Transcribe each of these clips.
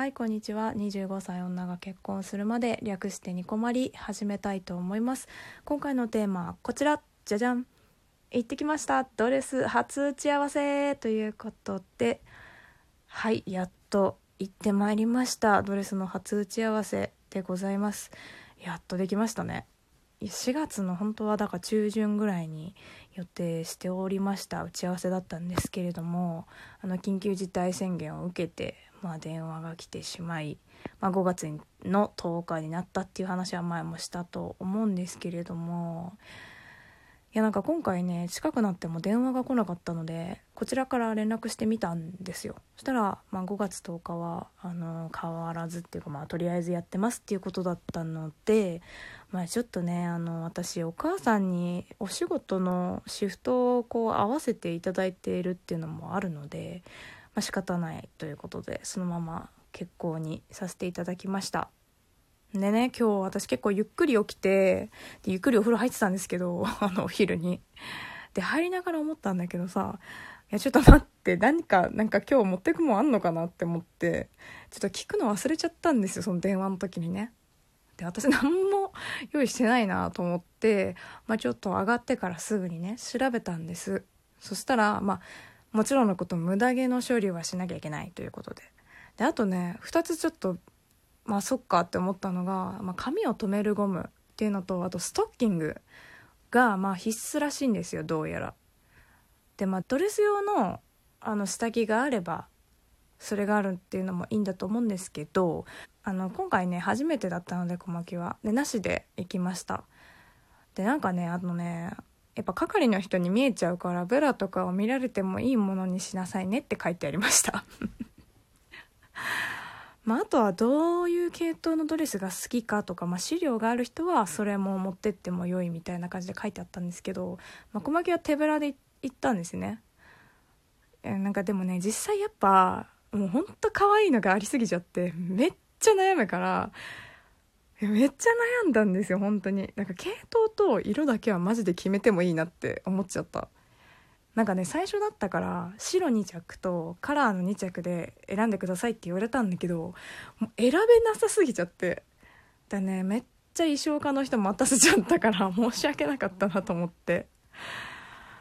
はいこんにちは。25歳女が結婚するまで略してニコマリ始めたいと思います。今回のテーマはこちら。じゃじゃん。行ってきました。ドレス。初打ち合わせということで。はいやっと行ってまいりました。ドレスの初打ち合わせでございます。やっとできましたね。4月の本当はだから中旬ぐらいに予定しておりました打ち合わせだったんですけれどもあの緊急事態宣言を受けてまあ、電話が来てしまい、まあ、5月の10日になったっていう話は前もしたと思うんですけれどもいやなんか今回ね近くなっても電話が来なかったのでこちらから連絡してみたんですよ。そしたら、まあ、5月10日はあの変わらずっていうかまあとりあえずやってますっていうことだったので、まあ、ちょっとねあの私お母さんにお仕事のシフトをこう合わせていただいているっていうのもあるのでまあ、仕方ないということでそのまま結婚にさせていただきました。でね今日私結構ゆっくり起きてゆっくりお風呂入ってたんですけど あのお昼に。で入りながら思ったんだけどさいやちょっと待って何かなんか今日持ってくもんあんのかなって思ってちょっと聞くの忘れちゃったんですよその電話の時にね。で私何も 用意してないなと思って、まあ、ちょっと上がってからすぐにね調べたんです。そしたらまあもちろんのこと無駄毛の処理はしなきゃいけないということで。であとね2つちょっとまあそっかって思ったのが、まあ、髪を留めるゴムっていうのとあとストッキングがまあ必須らしいんですよどうやら。でまあドレス用のあの下着があればそれがあるっていうのもいいんだと思うんですけどあの今回ね初めてだったので小牧は。でなしで行きました。でなんかねあのねやっぱ係の人に見えちゃうからブラとかを見られてもいいものにしなさいねって書いてありました。まあ、あとはどういう系統のドレスが好きかとか、まあ、資料がある人はそれも持ってっても良いみたいな感じで書いてあったんですけど、まあ、小牧は手ぶらで行ったんですね。なんかでもね実際やっぱもうほんと可愛いのがありすぎちゃってめっちゃ悩むからめっちゃ悩んだんですよ本当に。なんか系統と色だけはマジで決めてもいいなって思っちゃった。なんかね最初だったから白2着とカラーの2着で選んでくださいって言われたんだけどもう選べなさすぎちゃって。だねめっちゃ衣装家の人待たせちゃったから 申し訳なかったなと思って。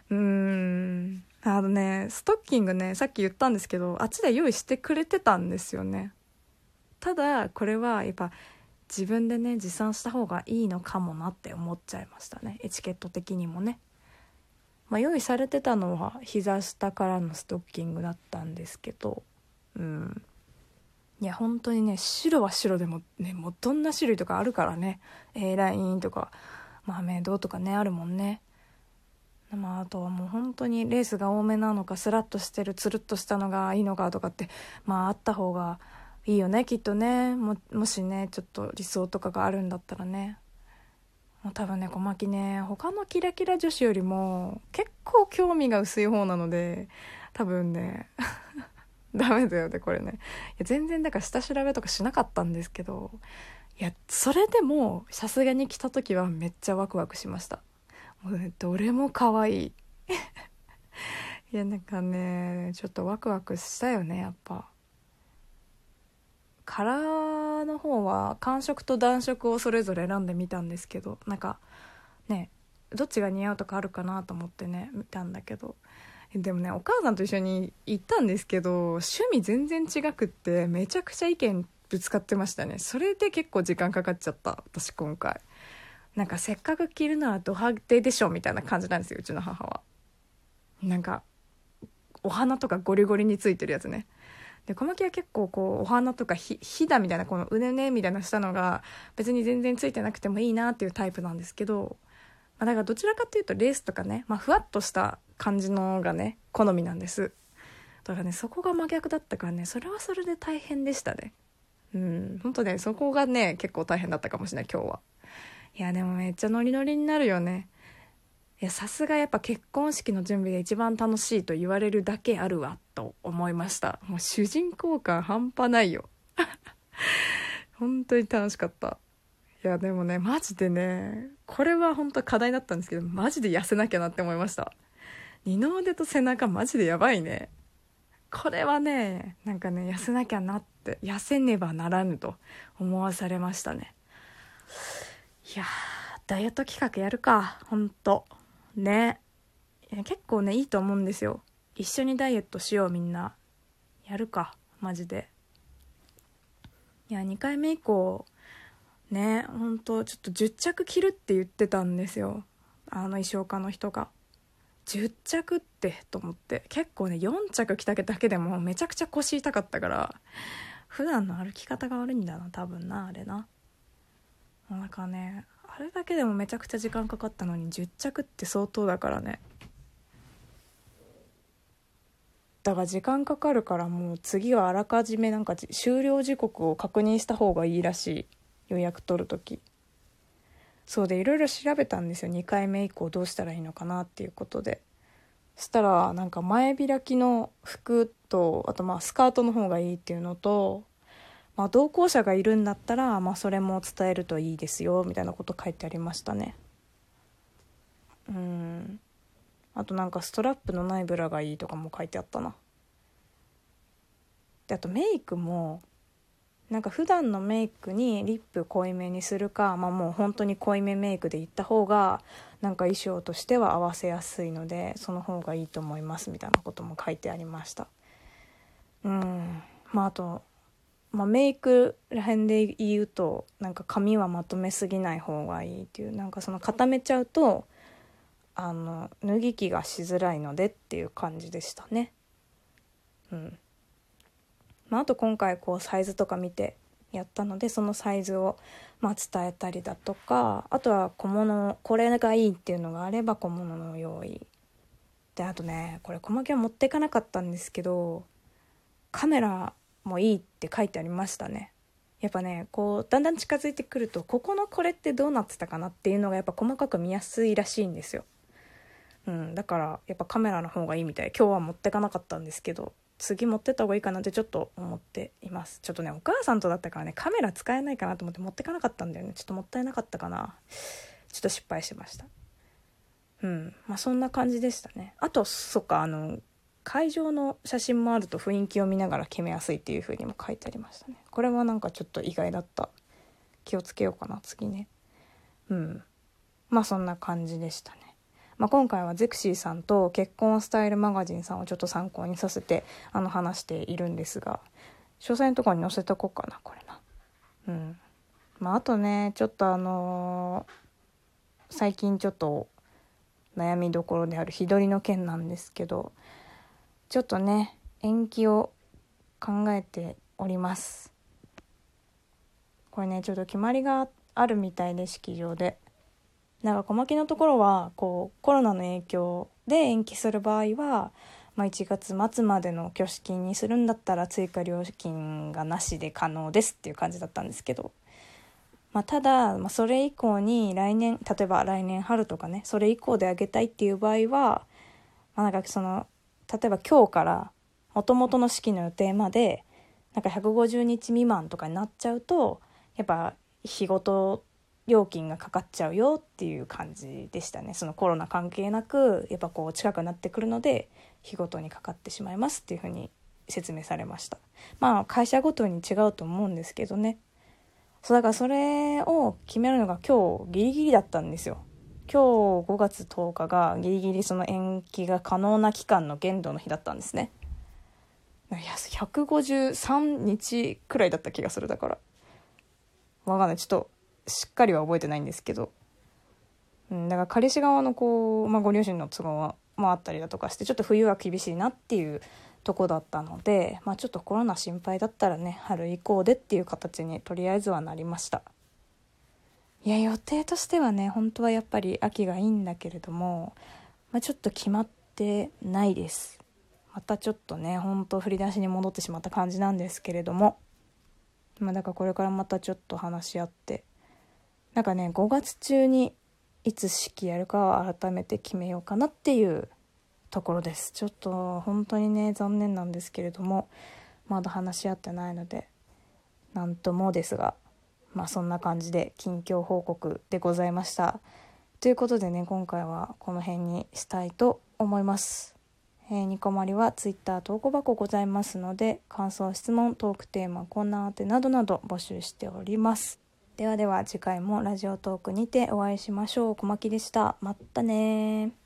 うーん。あのねストッキングねさっき言ったんですけどあっちで用意してくれてたんですよね。ただこれはやっぱ自分でね持参した方がいいのかもなって思っちゃいましたねエチケット的にもね。まあ、用意されてたのは膝下からのストッキングだったんですけどうんいや本当にね白は白でもねもうどんな種類とかあるからね A ラインとかまあ明道とかねあるもんね。まあ、あとはもう本当にレースが多めなのかスラッとしてるつるっとしたのがいいのかとかってまああった方がいいよねきっとね。ももしねちょっと理想とかがあるんだったらね。もう多分ね小牧ね他のキラキラ女子よりも結構興味が薄い方なので多分ね ダメだよねこれね。いや全然だから下調べとかしなかったんですけどいやそれでもさすがに来た時はめっちゃワクワクしました。もうねどれも可愛い。いやなんかねちょっとワクワクしたよねやっぱ。カラーの方は寒色と暖色をそれぞれ選んでみたんですけどなんかねどっちが似合うとかあるかなと思ってね見たんだけど。でもねお母さんと一緒に行ったんですけど趣味全然違くってめちゃくちゃ意見ぶつかってましたね。それで結構時間かかっちゃった私今回。なんかせっかく着るならド派手でしょみたいな感じなんですようちの母は。なんかお花とかゴリゴリについてるやつね。で小牧は結構こうお花とかひひだみたいなこのうねうねみたいなしたのが別に全然ついてなくてもいいなっていうタイプなんですけど、まあ、だからどちらかっていうとレースとかね、まあ、ふわっとした感じのがね好みなんです。だからねそこが真逆だったからねそれはそれで大変でしたね。うん本当ねそこがね結構大変だったかもしれない今日は。いやでもめっちゃノリノリになるよね。さすがやっぱ結婚式の準備が一番楽しいと言われるだけあるわと思いました。もう主人公感半端ないよ。本当に楽しかった。いやでもねマジでねこれは本当課題だったんですけどマジで痩せなきゃなって思いました。二の腕と背中マジでやばいね。これはねなんかね痩せなきゃなって痩せねばならぬと思わされましたね。いやダイエット企画やるかほんとね。結構ねいいと思うんですよ。一緒にダイエットしようみんな。やるかマジで。いや2回目以降ねほんとちょっと10着着るって言ってたんですよ。あの衣装家の人が。10着ってと思って。結構ね4着着ただけでもめちゃくちゃ腰痛かったから普段の歩き方が悪いんだな多分なあれな。なんかねあれだけでもめちゃくちゃ時間かかったのに10着って相当だからね。だから時間かかるからもう次はあらかじめなんか終了時刻を確認した方がいいらしい予約取る時。そうでいろいろ調べたんですよ。2回目以降どうしたらいいのかなっていうことで。そしたらなんか前開きの服とあとまあスカートの方がいいっていうのと、まあ、同行者がいるんだったら、まあ、それも伝えるといいですよみたいなこと書いてありましたね。うん。あとなんかストラップのないブラがいいとかも書いてあったな。であとメイクもなんか普段のメイクにリップ濃いめにするか、まあ、もう本当に濃いめメイクでいった方がなんか衣装としては合わせやすいのでその方がいいと思いますみたいなことも書いてありました。うん。まああと、まあ、メイクら辺で言うとなんか髪はまとめすぎない方がいいっていうなんかその固めちゃうとあの脱ぎ着がしづらいのでっていう感じでしたね。うん。まあ、あと今回こうサイズとか見てやったのでそのサイズをまあ伝えたりだとかあとは小物これがいいっていうのがあれば小物の用意。であとねこれ小牧は持っていかなかったんですけどカメラもいいって書いてありましたね。やっぱねこうだんだん近づいてくるとここのこれってどうなってたかなっていうのがやっぱ細かく見やすいらしいんですよ。うん、だからやっぱカメラの方がいいみたい。今日は持ってかなかったんですけど次持ってった方がいいかなってちょっと思っています。ちょっとねお母さんとだったからねカメラ使えないかなと思って持ってかなかったんだよね。ちょっともったいなかったかな。ちょっと失敗しました。うんまあそんな感じでしたね。あとそっかあの会場の写真もあると雰囲気を見ながら決めやすいっていう風にも書いてありましたね。これはなんかちょっと意外だった。気をつけようかな次ね。うん。まあそんな感じでしたね。まあ、今回はゼクシーさんと結婚スタイルマガジンさんをちょっと参考にさせてあの話しているんですが詳細のとこに載せとこうかなこれな。うん。まああとねちょっとあのー、最近ちょっと悩みどころである日取りの件なんですけどちょっとね延期を考えております。これねちょっと決まりがあるみたいで式場で。なんか小牧のところはこうコロナの影響で延期する場合は、まあ、1月末までの挙式にするんだったら追加料金がなしで可能ですっていう感じだったんですけど、まあ、ただ、まあ、それ以降に来年例えば来年春とかねそれ以降であげたいっていう場合は、まあ、なんかその例えば今日からもともとの式の予定までなんか150日未満とかになっちゃうとやっぱ日ごと料金がかかっちゃうよっていう感じでしたね。そのコロナ関係なくやっぱこう近くなってくるので日ごとにかかってしまいますっていうふうに説明されました。まあ会社ごとに違うと思うんですけどね。そうだからそれを決めるのが今日ギリギリだったんですよ。今日5月10日がギリギリその延期が可能な期間の限度の日だったんですね。153日くらいだった気がするだから。わかんない。ちょっとしっかりは覚えてないんですけど、うん、だから彼氏側のこう、まあ、ご両親の都合もあったりだとかしてちょっと冬は厳しいなっていうとこだったので、まあ、ちょっとコロナ心配だったらね春以降でっていう形にとりあえずはなりました。いや予定としてはね本当はやっぱり秋がいいんだけれども、まあ、ちょっと決まってないです。またちょっとね本当振り出しに戻ってしまった感じなんですけれども。まあだからこれからまたちょっと話し合って。なんかね5月中にいつ式やるかは改めて決めようかなっていうところです。ちょっと本当にね残念なんですけれどもまだ話し合ってないので何ともですが。まあそんな感じで近況報告でございました。ということでね今回はこの辺にしたいと思います、えー、ニコマリはツイッター投稿箱ございますので感想質問トークテーマこんなあてなどなど募集しております。ではでは次回もラジオトークにてお会いしましょう。小牧でした。まったね